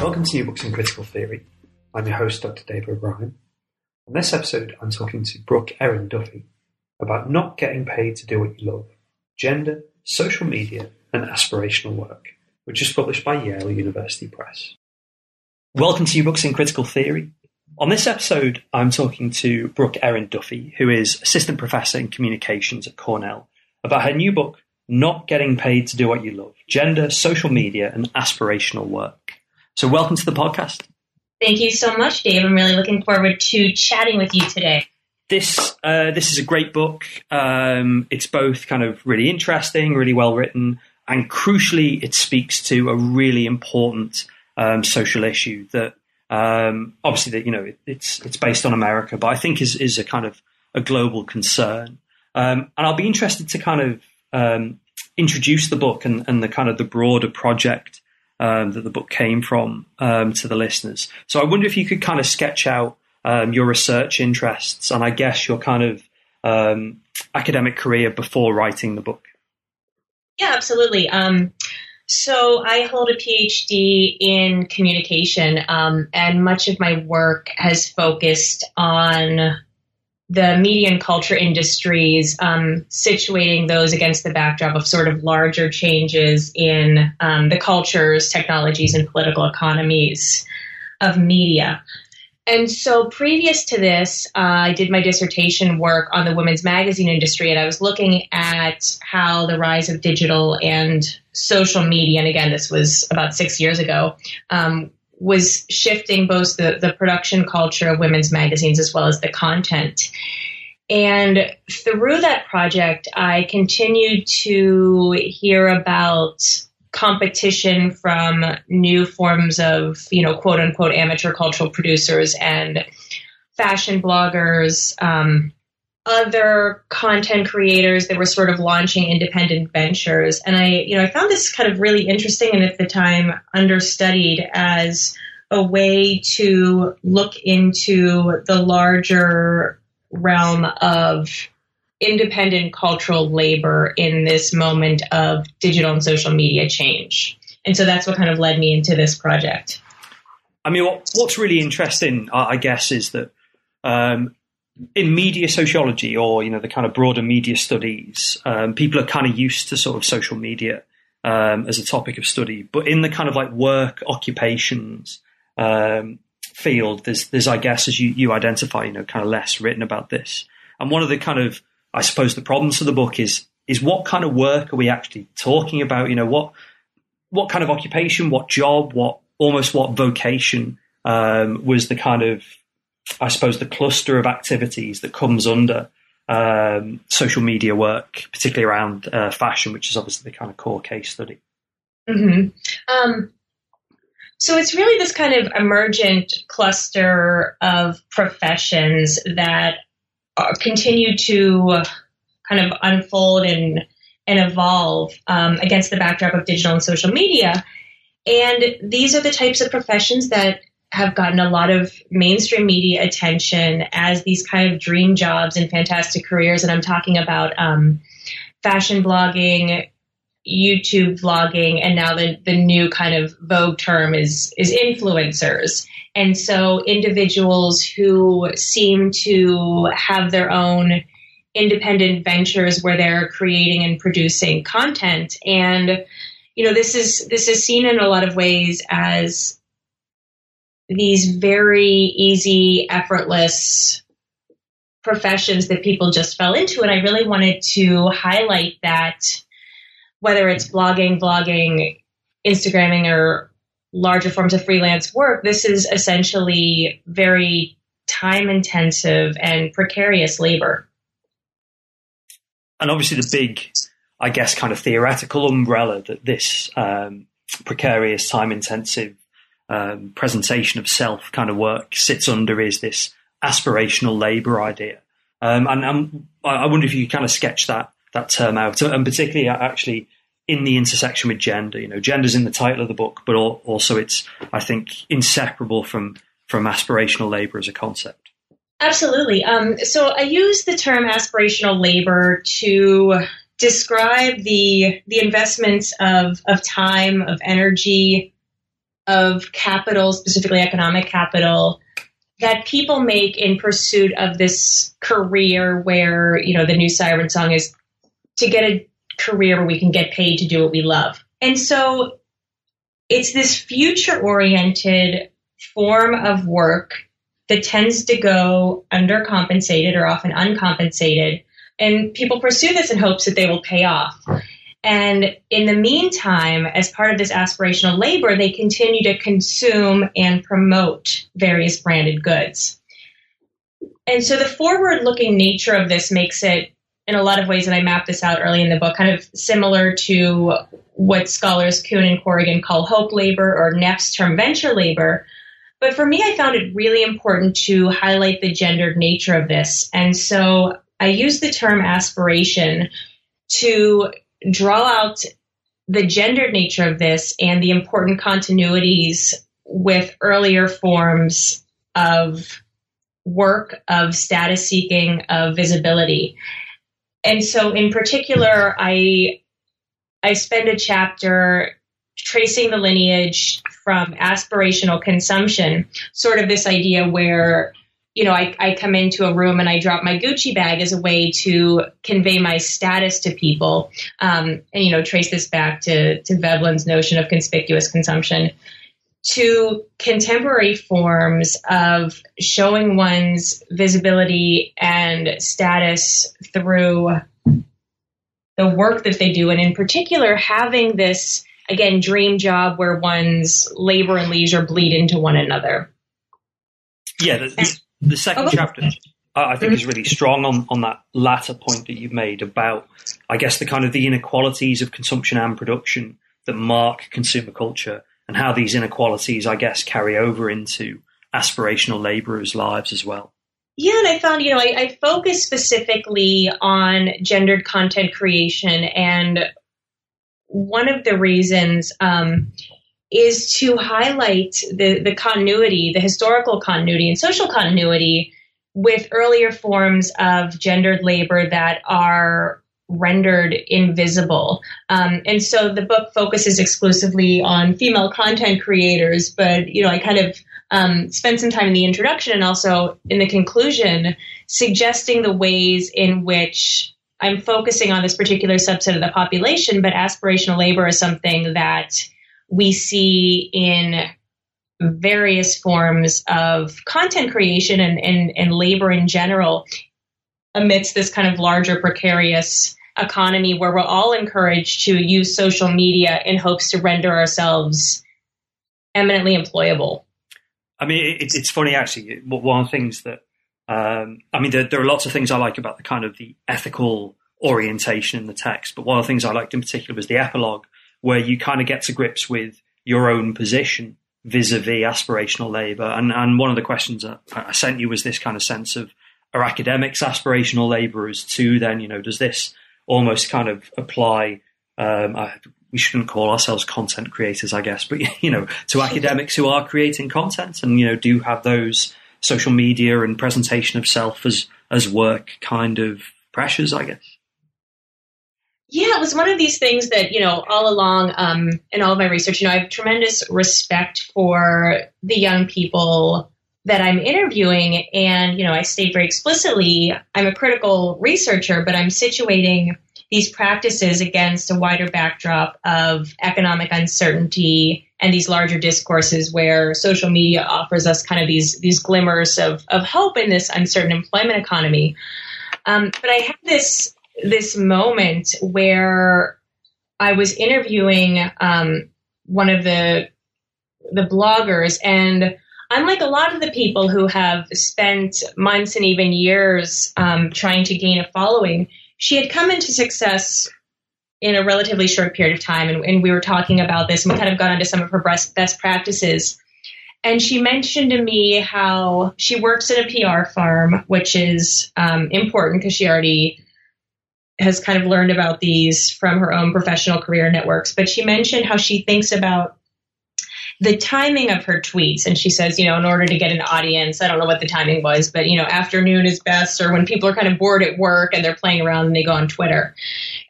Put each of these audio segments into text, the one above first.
Welcome to New Books in Critical Theory. I'm your host, Dr. Dave O'Brien. On this episode, I'm talking to Brooke Erin Duffy about not getting paid to do what you love, gender, social media, and aspirational work, which is published by Yale University Press. Welcome to New Books in Critical Theory. On this episode, I'm talking to Brooke Erin Duffy, who is Assistant Professor in Communications at Cornell, about her new book, Not Getting Paid to Do What You Love Gender, Social Media, and Aspirational Work. So, welcome to the podcast. Thank you so much, Dave. I'm really looking forward to chatting with you today. This uh, this is a great book. Um, it's both kind of really interesting, really well written, and crucially, it speaks to a really important um, social issue that um, obviously that you know it, it's it's based on America, but I think is is a kind of a global concern. Um, and I'll be interested to kind of um, introduce the book and, and the kind of the broader project um, that the book came from um, to the listeners. So I wonder if you could kind of sketch out um, your research interests and I guess your kind of um, academic career before writing the book. Yeah, absolutely. Um, so I hold a PhD in communication, um, and much of my work has focused on the media and culture industries, um, situating those against the backdrop of sort of larger changes in um, the cultures, technologies, and political economies of media. And so, previous to this, uh, I did my dissertation work on the women's magazine industry, and I was looking at how the rise of digital and social media, and again, this was about six years ago, um, was shifting both the, the production culture of women's magazines as well as the content. And through that project, I continued to hear about competition from new forms of, you know, quote unquote amateur cultural producers and fashion bloggers, um, other content creators that were sort of launching independent ventures. And I, you know, I found this kind of really interesting and at the time understudied as a way to look into the larger realm of independent cultural labor in this moment of digital and social media change. And so that's what kind of led me into this project. I mean, what, what's really interesting, I guess, is that um, in media sociology or you know the kind of broader media studies, um, people are kind of used to sort of social media um, as a topic of study, but in the kind of like work occupations um, field, there's there's I guess as you you identify, you know, kind of less written about this. And one of the kind of I suppose the problems for the book is is what kind of work are we actually talking about? You know, what what kind of occupation, what job, what almost what vocation um, was the kind of I suppose the cluster of activities that comes under um, social media work, particularly around uh, fashion, which is obviously the kind of core case study. Mm-hmm. Um, so it's really this kind of emergent cluster of professions that continue to kind of unfold and and evolve um, against the backdrop of digital and social media. And these are the types of professions that have gotten a lot of mainstream media attention as these kind of dream jobs and fantastic careers. And I'm talking about um, fashion blogging, YouTube vlogging, and now the, the new kind of vogue term is is influencers. And so individuals who seem to have their own independent ventures where they're creating and producing content. And you know, this is this is seen in a lot of ways as these very easy, effortless professions that people just fell into. And I really wanted to highlight that whether it's blogging, vlogging, Instagramming, or larger forms of freelance work, this is essentially very time intensive and precarious labor. And obviously, the big, I guess, kind of theoretical umbrella that this um, precarious, time intensive um, presentation of self kind of work sits under is this aspirational labour idea. Um, and, and, I wonder if you kind of sketch that that term out, and particularly actually in the intersection with gender. You know, gender's in the title of the book, but also it's I think inseparable from from aspirational labour as a concept. Absolutely. Um, so I use the term aspirational labor to describe the the investments of of time, of energy, of capital, specifically economic capital, that people make in pursuit of this career where, you know, the new siren song is to get a career where we can get paid to do what we love. And so it's this future oriented form of work that tends to go undercompensated or often uncompensated. And people pursue this in hopes that they will pay off. And in the meantime, as part of this aspirational labor, they continue to consume and promote various branded goods. And so the forward looking nature of this makes it, in a lot of ways, and I map this out early in the book, kind of similar to what scholars Kuehn and Corrigan call hope labor or Neff's term venture labor. But for me, I found it really important to highlight the gendered nature of this. And so I use the term aspiration to draw out the gendered nature of this and the important continuities with earlier forms of work, of status seeking, of visibility. And so in particular, I I spend a chapter tracing the lineage from aspirational consumption, sort of this idea where you know, I, I come into a room and I drop my Gucci bag as a way to convey my status to people. Um, and, you know, trace this back to, to Veblen's notion of conspicuous consumption to contemporary forms of showing one's visibility and status through the work that they do. And in particular, having this, again, dream job where one's labor and leisure bleed into one another. Yeah, the second oh, chapter, I think, is really strong on, on that latter point that you've made about, I guess, the kind of the inequalities of consumption and production that mark consumer culture and how these inequalities, I guess, carry over into aspirational laborers' lives as well. Yeah, and I found, you know, I, I focus specifically on gendered content creation, and one of the reasons um, is to highlight the, the continuity, the historical continuity and social continuity with earlier forms of gendered labor that are rendered invisible. Um, and so the book focuses exclusively on female content creators, but you know, I kind of um, spend some time in the introduction and also in the conclusion suggesting the ways in which I'm focusing on this particular subset of the population, but aspirational labor is something that we see in various forms of content creation and, and, and labor in general amidst this kind of larger precarious economy where we're all encouraged to use social media in hopes to render ourselves eminently employable. I mean, it's, it's funny actually. One of the things that, um, I mean, there, there, are lots of things I like about the kind of the ethical orientation in the text, but one of the things I liked in particular was the epilogue, where you kind of get to grips with your own position vis-a-vis aspirational labour. And, and one of the questions I sent you was this kind of sense of are academics aspirational labourers too? Then you know, does this almost kind of apply? Um, I, we shouldn't call ourselves content creators, I guess, but you know, to academics who are creating content and you know do have those social media and presentation of self as as work kind of pressures, I guess. Yeah, it was one of these things that, you know, all along um, in all of my research, you know, I have tremendous respect for the young people that I'm interviewing. And, you know, I state very explicitly, I'm a critical researcher, but I'm situating these practices against a wider backdrop of economic uncertainty and these larger discourses where social media offers us kind of these these glimmers of, of hope in this uncertain employment economy. Um, but I had this this moment where I was interviewing um, one of the the bloggers, and unlike a lot of the people who have spent months and even years um, trying to gain a following, she had come into success in a relatively short period of time, and, and we were talking about this, and we kind of got into some of her best best practices. And she mentioned to me how she works at a PR firm, which is um, important because she already has kind of learned about these from her own professional career networks, but she mentioned how she thinks about the timing of her tweets. And she says, you know, in order to get an audience, I don't know what the timing was, but, you know, afternoon is best or when people are kind of bored at work and they're playing around and they go on Twitter.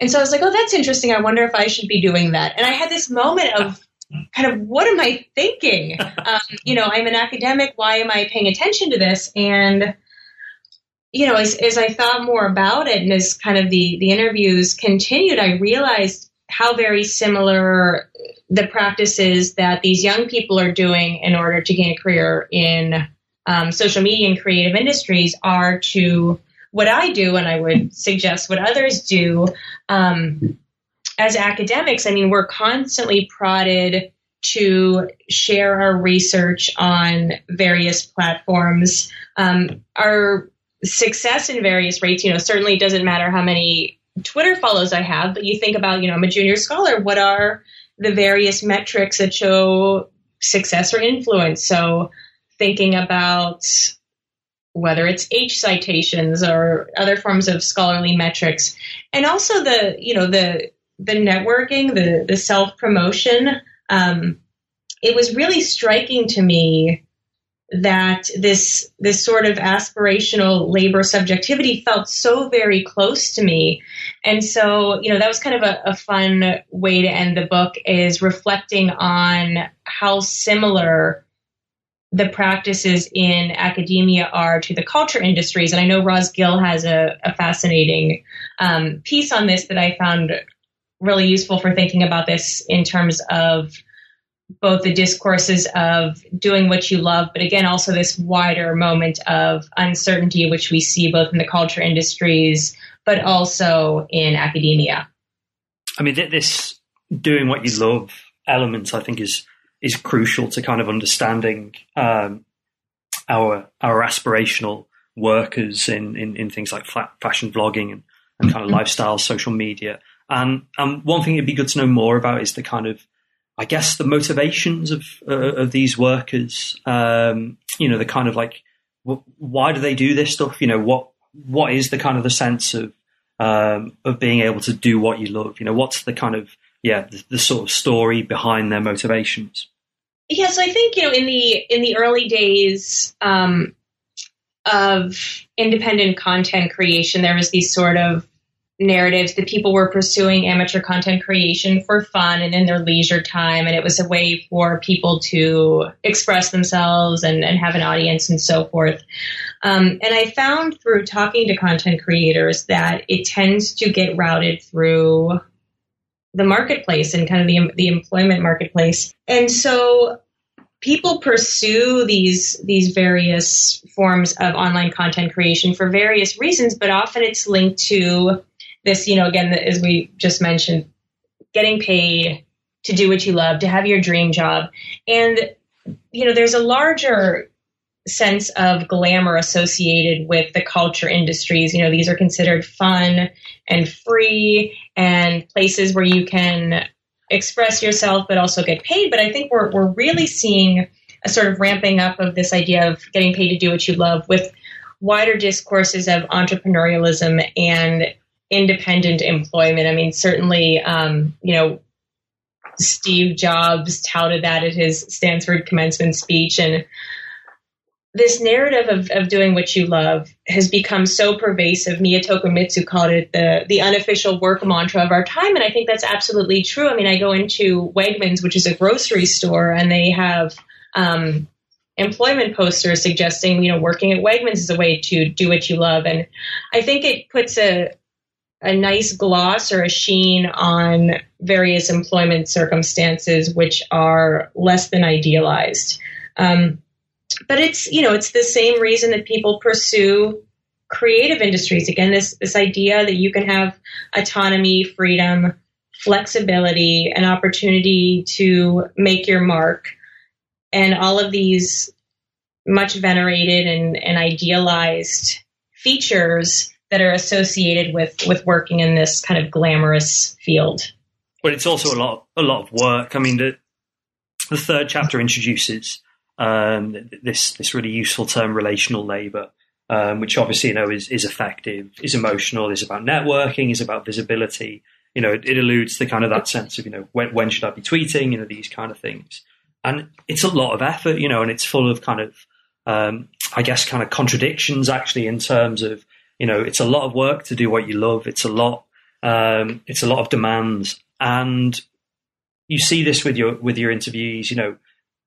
And so I was like, oh, that's interesting. I wonder if I should be doing that. And I had this moment of, kind of what am I thinking? Um, you know, I'm an academic. Why am I paying attention to this? And you know, as, as I thought more about it and as kind of the, the interviews continued, I realized how very similar the practices that these young people are doing in order to gain a career in um, social media and creative industries are to what I do, and I would suggest what others do. Um, as academics, I mean, we're constantly prodded to share our research on various platforms. Um, our success in various rates, you know, certainly doesn't matter how many Twitter follows I have, but you think about, you know, I'm a junior scholar. What are the various metrics that show success or influence? So thinking about whether it's H citations or other forms of scholarly metrics, and also the, you know, the the networking, the the self promotion. Um, it was really striking to me that this this sort of aspirational labor subjectivity felt so very close to me. And so you know that was kind of a, a, fun way to end the book is reflecting on how similar the practices in academia are to the culture industries. And i know Roz Gill has a, a fascinating um, piece on this that i found really useful for thinking about this in terms of both the discourses of doing what you love, but again, also this wider moment of uncertainty, which we see both in the culture industries, but also in academia. I mean, this doing what you love element, I think, is is crucial to kind of understanding um, our our aspirational workers in, in, in things like fashion vlogging and, and kind of mm-hmm. lifestyle social media. And, and one thing it'd be good to know more about is the kind of I guess the motivations of uh, of these workers. Um, you know, the kind of like, why do they do this stuff? You know, what what is the kind of the sense of um, of being able to do what you love? You know, what's the kind of yeah the, the sort of story behind their motivations? Yeah, so I think you know in the in the early days um, of independent content creation, there was these sort of narratives that people were pursuing amateur content creation for fun and in their leisure time. And it was a way for people to express themselves and, and have an audience and so forth. Um, and I found through talking to content creators that it tends to get routed through the marketplace and kind of the, the employment marketplace. And so people pursue these these various forms of online content creation for various reasons, but often it's linked to this, you know, again, as we just mentioned, getting paid to do what you love, to have your dream job. And, you know, there's a larger sense of glamour associated with the culture industries. You know, these are considered fun and free and places where you can express yourself but also get paid. But I think we're, we're really seeing a sort of ramping up of this idea of getting paid to do what you love with wider discourses of entrepreneurialism and independent employment. I mean, certainly, um, you know, Steve Jobs touted that at his Stanford commencement speech. And this narrative of, of doing what you love has become so pervasive. Miya Tokumitsu called it the, the unofficial work mantra of our time. And I think that's absolutely true. I mean, I go into Wegmans, which is a grocery store, and they have um, employment posters suggesting, you know, working at Wegmans is a way to do what you love. And I think it puts a, a nice gloss or a sheen on various employment circumstances which are less than idealized. Um, but it's you know it's the same reason that people pursue creative industries. Again, this this idea that you can have autonomy, freedom, flexibility, an opportunity to make your mark, and all of these much venerated and, and idealized features that are associated with with working in this kind of glamorous field. But it's also a lot a lot of work. I mean, the the third chapter introduces um, this this really useful term, relational labor, um, which obviously you know is is effective, is emotional, is about networking, is about visibility. You know, it, it alludes to kind of that sense of you know when when should I be tweeting? You know, these kind of things. and it's a lot of effort, you know, and it's full of kind of, um, I guess, kind of contradictions actually in terms of, you know, it's a lot of work to do what you love. It's a lot, um, it's a lot of demands, and you see this with your with your interviews. You know,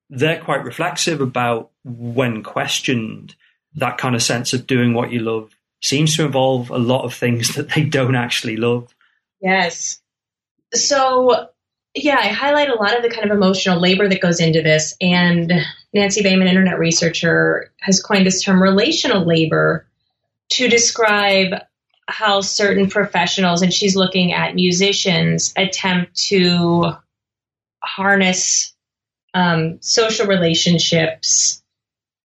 they're quite reflexive about when questioned that kind of sense of doing what you love seems to involve a lot of things that they don't actually love. Yes. So yeah, I highlight a lot of the kind of emotional labor that goes into this. And Nancy Baym, internet researcher, has coined this term relational labor to describe how certain professionals, and she's looking at musicians, attempt to harness um, social relationships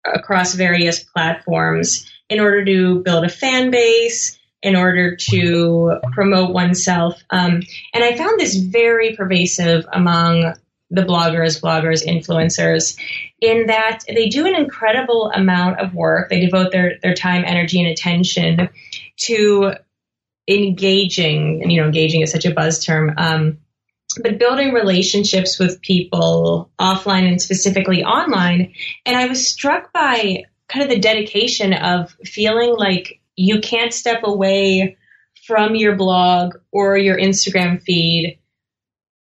across various platforms in order to build a fan base in order to promote oneself. Um, and I found this very pervasive among the bloggers, bloggers, influencers, in that they do an incredible amount of work. They devote their, their time, energy, and attention to engaging, and you know, engaging is such a buzz term, um, but building relationships with people offline and specifically online. And I was struck by kind of the dedication of feeling like you can't step away from your blog or your Instagram feed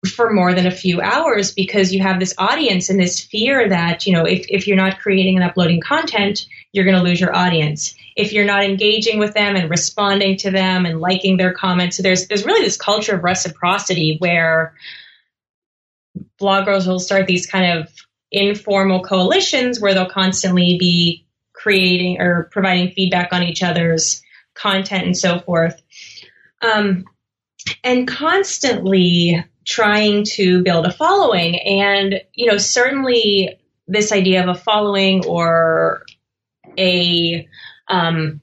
for more than a few hours because you have this audience and this fear that, you know, if, if you're not creating and uploading content, you're going to lose your audience. If you're not engaging with them and responding to them and liking their comments, so there's there's really this culture of reciprocity where bloggers will start these kind of informal coalitions where they'll constantly be creating or providing feedback on each other's content and so forth. Um, and constantly trying to build a following. And, you know, certainly this idea of a following or a um,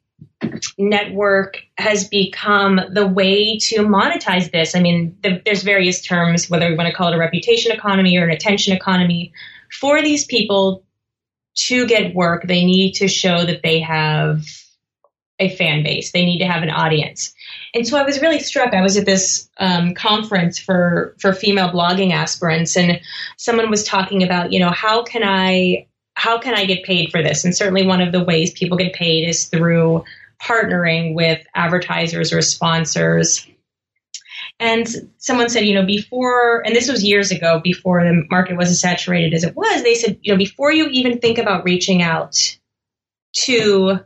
network has become the way to monetize this. I mean, the, there's various terms, whether we want to call it a reputation economy or an attention economy. For these people to get work, they need to show that they have a fan base. They need to have an audience. And so I was really struck. I was at this um, conference for for female blogging aspirants, and someone was talking about, you know, how can I how can I get paid for this? And certainly one of the ways people get paid is through partnering with advertisers or sponsors. And someone said, you know, before, and this was years ago, before the market was as saturated as it was, they said, you know, before you even think about reaching out to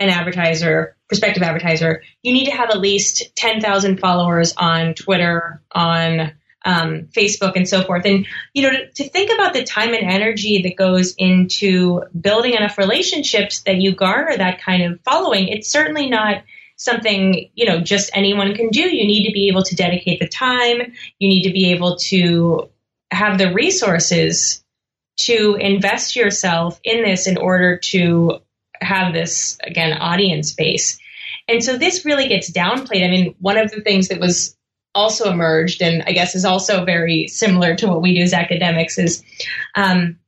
an advertiser, prospective advertiser, you need to have at least 10,000 followers on Twitter, on um, Facebook, and so forth. And, you know, to, to think about the time and energy that goes into building enough relationships that you garner that kind of following, it's certainly not something you know just anyone can do you need to be able to dedicate the time you need to be able to have the resources to invest yourself in this in order to have this again audience base and so this really gets downplayed i mean one of the things that was also emerged and i guess is also very similar to what we do as academics is um,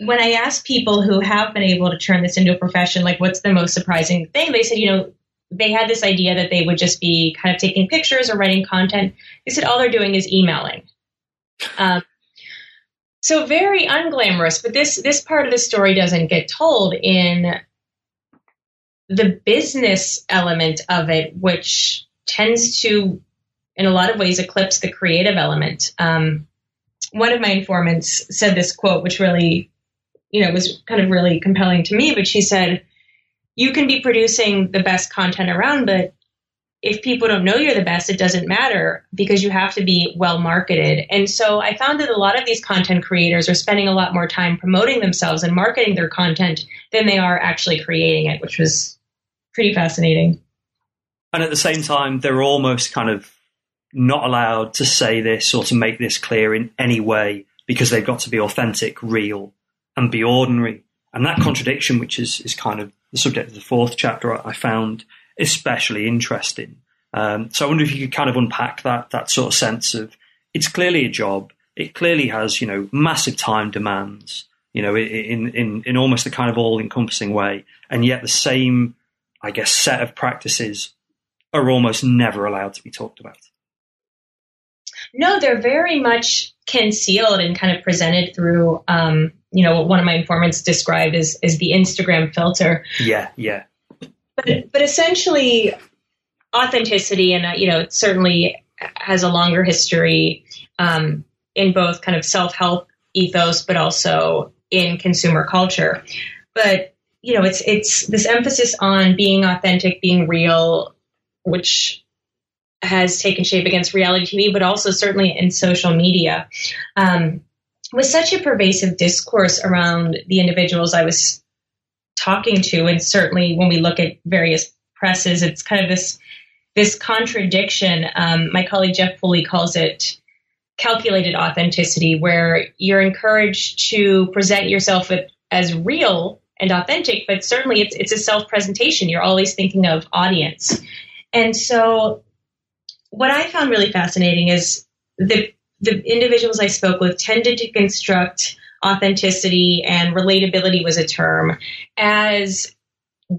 when i ask people who have been able to turn this into a profession like what's the most surprising thing they said you know they had this idea that they would just be kind of taking pictures or writing content. They said all they're doing is emailing. Um, so very unglamorous, but this this part of the story doesn't get told in the business element of it, which tends to, in a lot of ways, eclipse the creative element. Um, one of my informants said this quote, which really, you know, was kind of really compelling to me. But she said, you can be producing the best content around, but if people don't know you're the best, it doesn't matter because you have to be well marketed. And so I found that a lot of these content creators are spending a lot more time promoting themselves and marketing their content than they are actually creating it, which was pretty fascinating. And at the same time, they're almost kind of not allowed to say this or to make this clear in any way because they've got to be authentic, real, and be ordinary. And that contradiction, which is, is kind of the subject of the fourth chapter, I found especially interesting. Um, so I wonder if you could kind of unpack that that sort of sense of it's clearly a job. It clearly has you know massive time demands. You know, in in in almost a kind of all encompassing way, and yet the same, I guess, set of practices are almost never allowed to be talked about. No, they're very much concealed and kind of presented through, um, you know, what one of my informants described as, as the Instagram filter. Yeah, yeah. But, but essentially, authenticity, and, uh, you know, it certainly has a longer history um, in both kind of self help ethos, but also in consumer culture. But you know, it's it's this emphasis on being authentic, being real, which has taken shape against reality TV, but also certainly in social media. Um, with such a pervasive discourse around the individuals I was talking to, and certainly when we look at various presses, it's kind of this this contradiction. Um, my colleague Jeff Pooley calls it calculated authenticity, where you're encouraged to present yourself as real and authentic, but certainly it's it's a self presentation. You're always thinking of audience, and so what I found really fascinating is the the individuals I spoke with tended to construct authenticity and relatability was a term as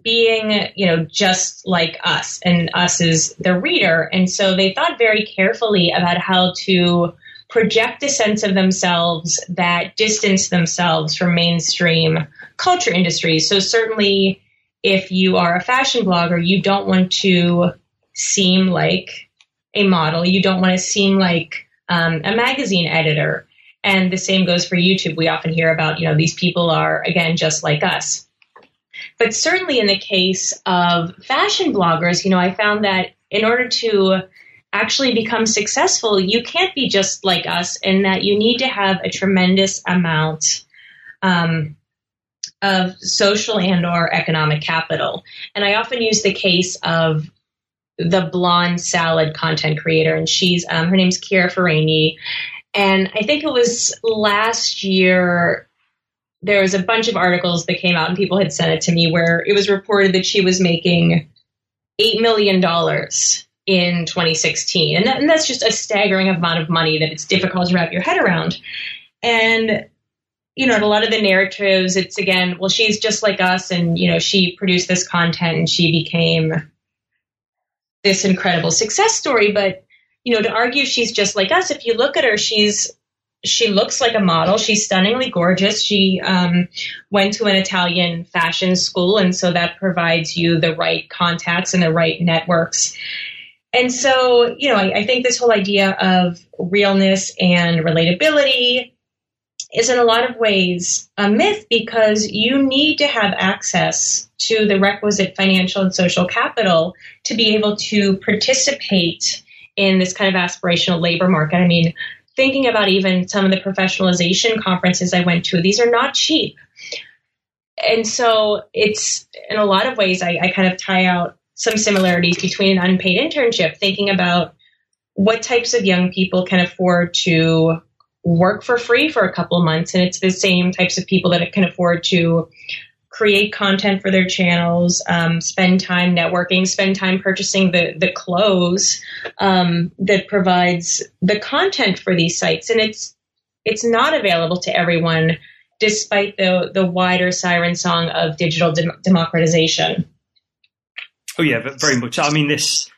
being, you know, just like us and us is the reader. And so they thought very carefully about how to project a sense of themselves that distance themselves from mainstream culture industries. So certainly if you are a fashion blogger, you don't want to seem like a model. You don't want to seem like um, a magazine editor. And the same goes for YouTube. We often hear about, you know, these people are, again, just like us. But certainly in the case of fashion bloggers, you know, I found that in order to actually become successful, you can't be just like us in that you need to have a tremendous amount um, of social and or economic capital. And I often use the case of the blonde salad content creator, and she's um, her name's Chiara Ferragni. And I think it was last year there was a bunch of articles that came out and people had sent it to me where it was reported that she was making $8 million in 2016. And, that, and, that's just a staggering amount of money that it's difficult to wrap your head around. And, you know, a lot of the narratives, it's again, well, she's just like us and, you know, she produced this content and she became this incredible success story. But, you know, to argue she's just like us, if you look at her, she's she looks like a model. She's stunningly gorgeous. She um, went to an Italian fashion school, and so that provides you the right contacts and the right networks. And so, you know, I, I think this whole idea of realness and relatability is in a lot of ways a myth because you need to have access to the requisite financial and social capital to be able to participate in this kind of aspirational labor market. I mean, thinking about even some of the professionalization conferences I went to, these are not cheap. And so it's in a lot of ways, I, I kind of tie out some similarities between an unpaid internship, thinking about what types of young people can afford to work for free for a couple months. And it's the same types of people that can afford to create content for their channels, um, spend time networking, spend time purchasing the the clothes um, that provides the content for these sites, and it's it's not available to everyone, despite the the wider siren song of digital democratization. Oh yeah, but very much. I mean, this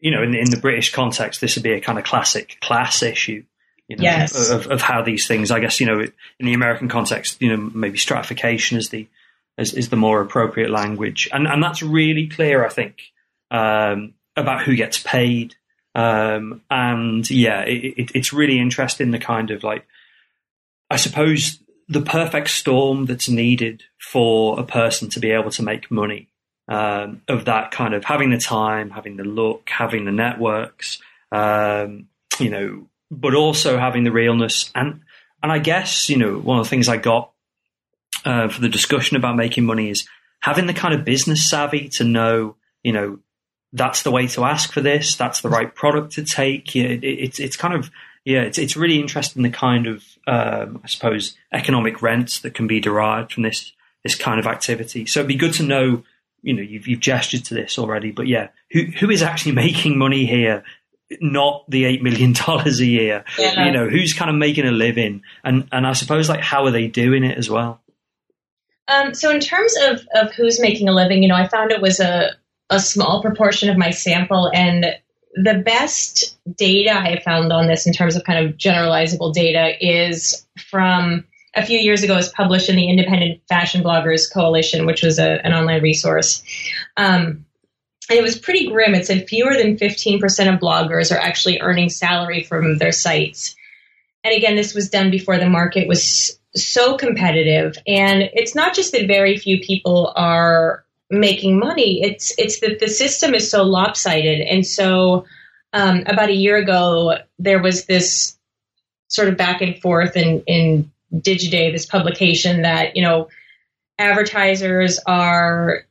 you know, in, in the British context, this would be a kind of classic class issue. You know, yes. of, of how these things, I guess, you know, in the American context, you know, maybe stratification is the is, is the more appropriate language, and and that's really clear, I think, um, about who gets paid, um, and yeah, it, it, it's really interesting the kind of like, I suppose the perfect storm that's needed for a person to be able to make money um, of that kind of having the time, having the look, having the networks, um, you know, but also having the realness and and I guess you know one of the things I got uh, for the discussion about making money is having the kind of business savvy to know, you know, that's the way to ask for this. That's the right product to take. Yeah, it, it's it's kind of yeah, it's it's really interesting the kind of um, I suppose economic rents that can be derived from this this kind of activity. So it'd be good to know. You know, you've you've gestured to this already, but yeah, who who is actually making money here? Not the eight million dollars a year. Yeah. You know, who's kind of making a living, and and I suppose like how are they doing it as well? Um, so in terms of, of who's making a living, you know, I found it was a, a small proportion of my sample and the best data I found on this in terms of kind of generalizable data is from a few years ago. Was published in the Independent Fashion Bloggers Coalition, which was a, an online resource. Um, and it was pretty grim. It said fewer than 15% of bloggers are actually earning salary from their sites. And again, this was done before the market was so competitive. And it's not just that very few people are making money. It's it's that the system is so lopsided. And so um, about a year ago, there was this sort of back and forth in, in Digiday, this publication that, you know, advertisers are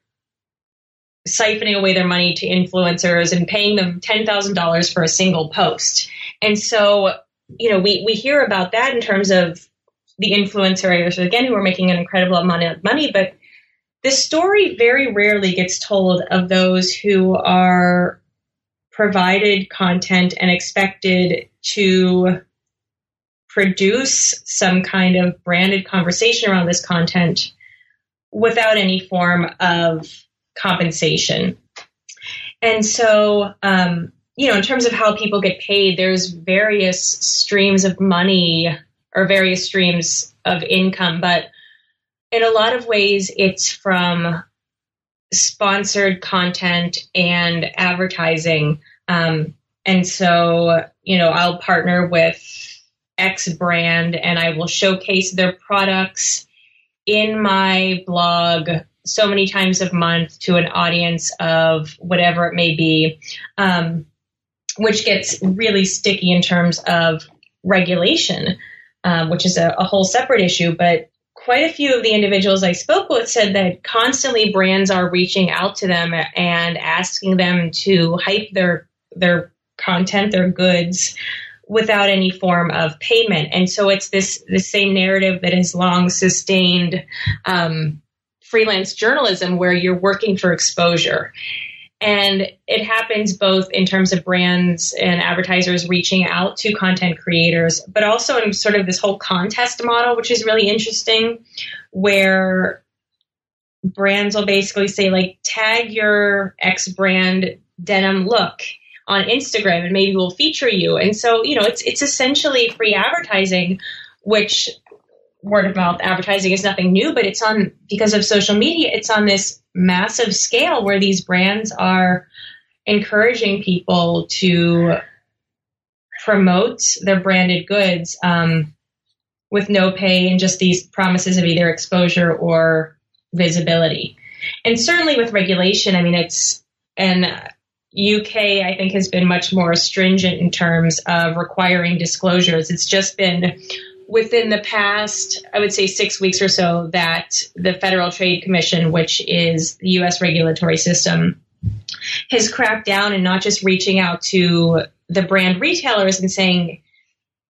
siphoning away their money to influencers and paying them $10,000 for a single post. And so, you know, we, we hear about that in terms of the influencers, again, who are making an incredible amount of money, but this story very rarely gets told of those who are provided content and expected to produce some kind of branded conversation around this content without any form of compensation. And so, um, you know, in terms of how people get paid, there's various streams of money or various streams of income, but in a lot of ways, it's from sponsored content and advertising. Um, and so, you know, I'll partner with X brand and I will showcase their products in my blog so many times a month to an audience of whatever it may be, um, which gets really sticky in terms of regulation, um, which is a, a whole separate issue. But quite a few of the individuals I spoke with said that constantly brands are reaching out to them and asking them to hype their their content, their goods without any form of payment. And so it's this the same narrative that has long sustained um, freelance journalism where you're working for exposure. And it happens both in terms of brands and advertisers reaching out to content creators, but also in sort of this whole contest model, which is really interesting, where brands will basically say, like, tag your X brand denim look on Instagram and maybe we'll feature you. And so, you know, it's it's essentially free advertising, which word of mouth advertising is nothing new, but it's on because of social media, it's on this massive scale where these brands are encouraging people to promote their branded goods um, with no pay and just these promises of either exposure or visibility. And certainly with regulation, I mean, it's and UK, I think, has been much more stringent in terms of requiring disclosures. It's just been within the past, I would say six weeks or so, that the Federal Trade Commission, which is the U.S. regulatory system, has cracked down and not just reaching out to the brand retailers and saying,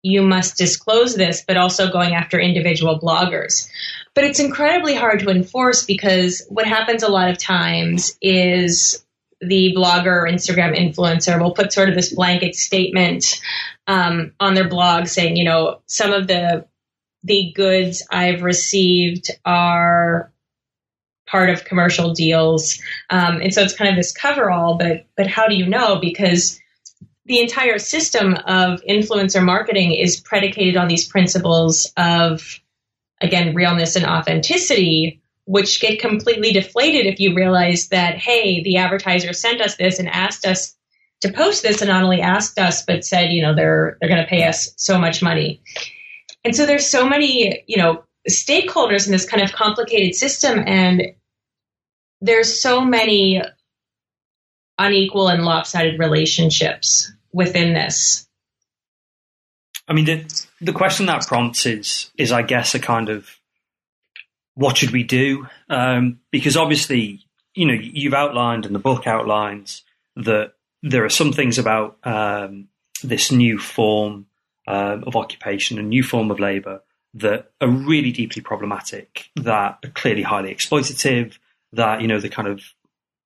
you must disclose this, but also going after individual bloggers. But it's incredibly hard to enforce because what happens a lot of times is the blogger or Instagram influencer will put sort of this blanket statement um, on their blog saying, you know, some of the the goods I've received are part of commercial deals, um, and so it's kind of this coverall. But but how do you know? Because the entire system of influencer marketing is predicated on these principles of again realness and authenticity which get completely deflated if you realize that, hey, the advertiser sent us this and asked us to post this and not only asked us, but said, you know, they're, they're going to pay us so much money. And so there's so many, you know, stakeholders in this kind of complicated system and there's so many unequal and lopsided relationships within this. I mean, the, the question that prompts is, is I guess a kind of what should we do? Um, because obviously, you know, you've outlined and the book outlines that there are some things about um, this new form um, of occupation, a new form of labour that are really deeply problematic, that are clearly highly exploitative, that you know the kind of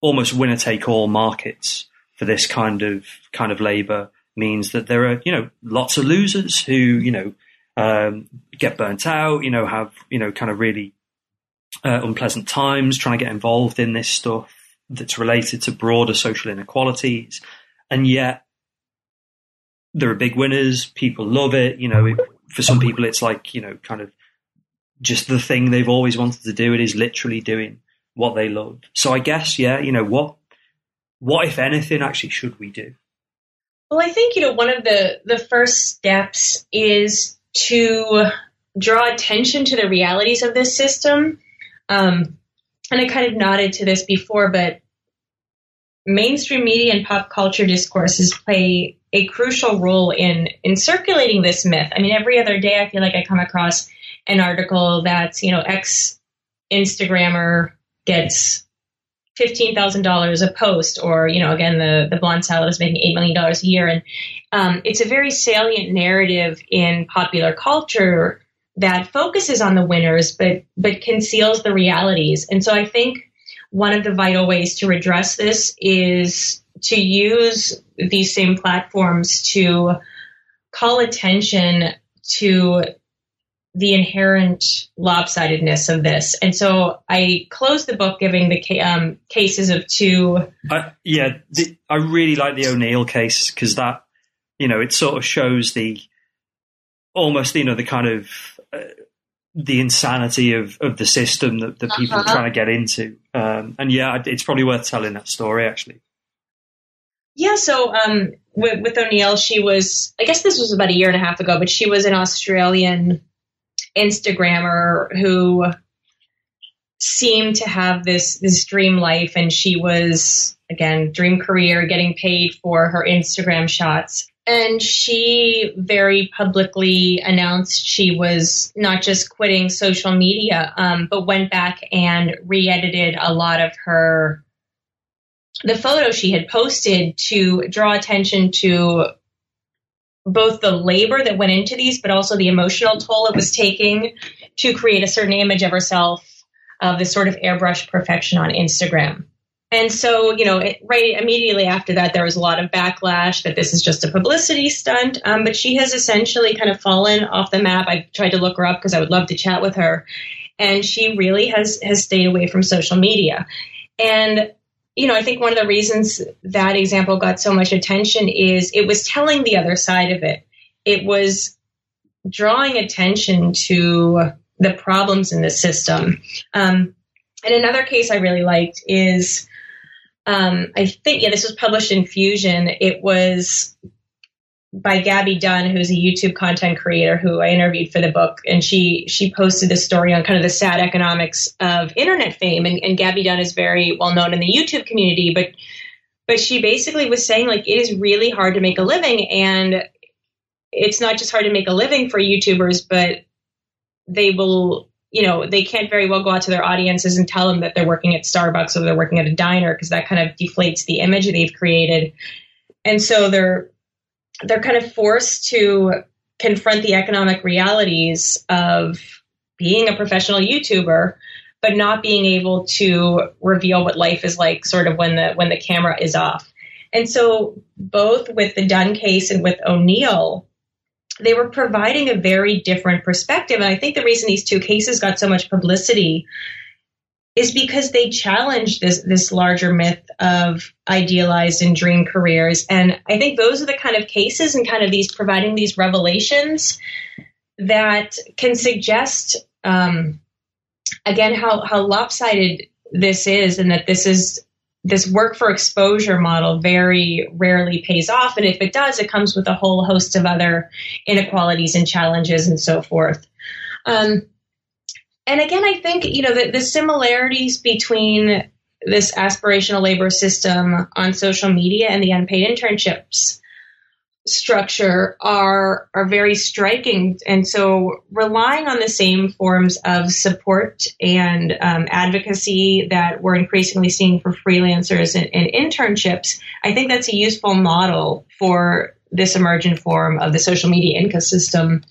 almost winner take all markets for this kind of kind of labour means that there are you know lots of losers who you know um, get burnt out, you know have you know kind of really uh, unpleasant times, trying to get involved in this stuff that's related to broader social inequalities. And yet, there are big winners. People love it. You know, it, for some people, it's like you know, kind of just the thing they've always wanted to do. It is literally doing what they love. So I guess, yeah, you know, what what if anything actually should we do? Well, I think you know one of the the first steps is to draw attention to the realities of this system. Um, and I kind of nodded to this before, but mainstream media and pop culture discourses play a crucial role in in circulating this myth. I mean, every other day I feel like I come across an article that's you know ex Instagrammer gets fifteen thousand dollars a post, or you know, again, the the blonde salad is making eight million dollars a year, and um, it's a very salient narrative in popular culture that focuses on the winners, but but conceals the realities. And so, I think one of the vital ways to redress this is to use these same platforms to call attention to the inherent lopsidedness of this. And so I closed the book giving the um, cases of two. Uh, yeah, the, I really like the O'Neill case because that, you know, it sort of shows the almost, you know, the kind of the insanity of, of the system that, that people uh-huh. are trying to get into. Um, and yeah, it's probably worth telling that story actually. Yeah, so um, with, with O'Neill, she was, I guess this was about a year and a half ago, but she was an Australian Instagrammer who seemed to have this this dream life and she was again dream career getting paid for her Instagram shots and she very publicly announced she was not just quitting social media um, but went back and re-edited a lot of her the photos she had posted to draw attention to both the labor that went into these, but also the emotional toll it was taking to create a certain image of herself of this sort of airbrush perfection on Instagram. And so, you know, it, right immediately after that, there was a lot of backlash that this is just a publicity stunt. Um, but she has essentially kind of fallen off the map. I tried to look her up because I would love to chat with her, and she really has has stayed away from social media. And you know, I think one of the reasons that example got so much attention is it was telling the other side of it. It was drawing attention to the problems in the system. Um, and another case I really liked is, um, I think, yeah, this was published in Fusion. It was by Gabby Dunn, who's a YouTube content creator who I interviewed for the book, and she she posted this story on kind of the sad economics of internet fame. And, and Gabby Dunn is very well known in the YouTube community, but but she basically was saying like it is really hard to make a living, and it's not just hard to make a living for YouTubers, but they will you know they can't very well go out to their audiences and tell them that they're working at Starbucks or they're working at a diner because that kind of deflates the image they've created. And so they're they're kind of forced to confront the economic realities of being a professional YouTuber, but not being able to reveal what life is like sort of when the when the camera is off. And so both with the Dunn case and with O'Neill, they were providing a very different perspective. And I think the reason these two cases got so much publicity is because they challenge this this larger myth of idealized and dream careers and i think those are the kind of cases and kind of these providing these revelations that can suggest um, again how how lopsided this is and that this is this work for exposure model very rarely pays off. And if it does it comes with a whole host of other inequalities and challenges and so forth. Um, and again, I think you know the, the similarities between this aspirational labor system on social media and the unpaid internships structure are are very striking and so relying on the same forms of support and um, advocacy that we're increasingly seeing for freelancers and, and, internships i think that's a useful model for this emergent form of the social media ecosystem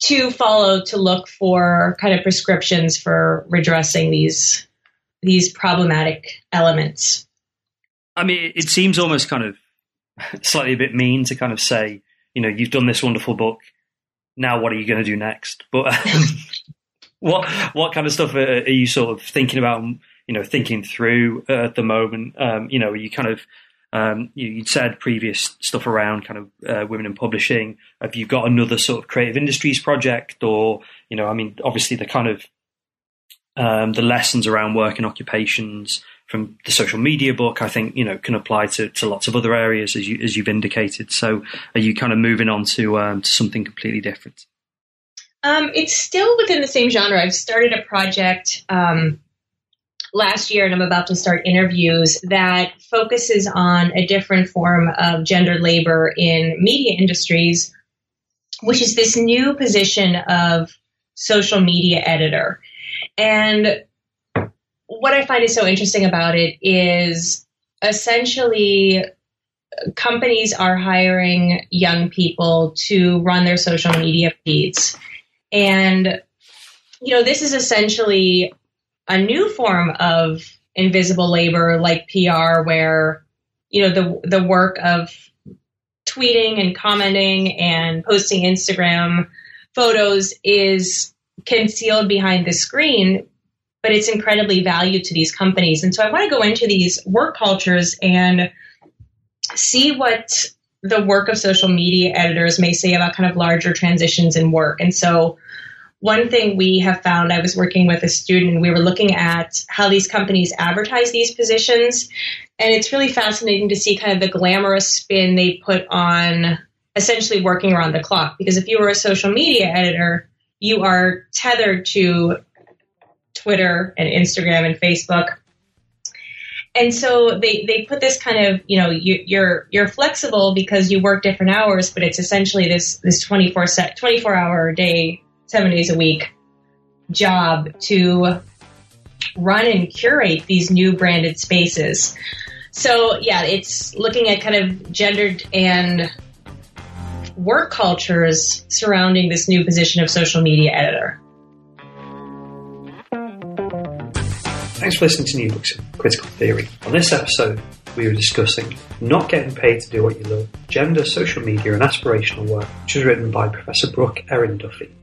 to follow to look for kind of prescriptions for redressing these these problematic elements. I mean, it seems almost kind of slightly a bit mean to kind of say, you know, you've done this wonderful book. Now, what are you going to do next? But um, what what kind of stuff are, are, you sort of thinking about? You know, thinking through uh, at the moment. Um, you know, you kind of Um, you, would said previous stuff around kind of uh, women in publishing. Have you got another sort of creative industries project, or you know, I mean, obviously the kind of um, the lessons around work and occupations from the social media book, I think you know can apply to, to lots of other areas as you as you've indicated. So, are you kind of moving on to um, to something completely different? Um, it's still within the same genre. I've started a project um, last year, and I'm about to start interviews that focuses on a different form of gender labor in media industries, which is this new position of social media editor. And what I find is so interesting about it is essentially companies are hiring young people to run their social media feeds. And, you know, this is essentially a new form of invisible labor like PR where, you know, the, the work of tweeting and commenting and posting Instagram photos is concealed behind the screen but it's incredibly valued to these companies. And so I want to go into these work cultures and see what the work of social media editors may say about kind of larger transitions in work. And so one thing we have found, I was working with a student, we were looking at how these companies advertise these positions. And it's really fascinating to see kind of the glamorous spin they put on essentially working around the clock. Because if you were a social media editor, you are tethered to Twitter and Instagram and Facebook. And so they, they put this kind of, you know, you, you're, you're flexible because you work different hours, but it's essentially this, this 24 set, 24 hour day, seven days a week job to run and curate these new branded spaces. So yeah, it's looking at kind of gendered and work cultures surrounding this new position of social media editor. Thanks for listening to New Books in Critical Theory. On this episode, we were discussing Not Getting Paid to Do What You Love, Gender, Social Media and Aspirational Work, which was written by Professor Brooke Erin Duffy.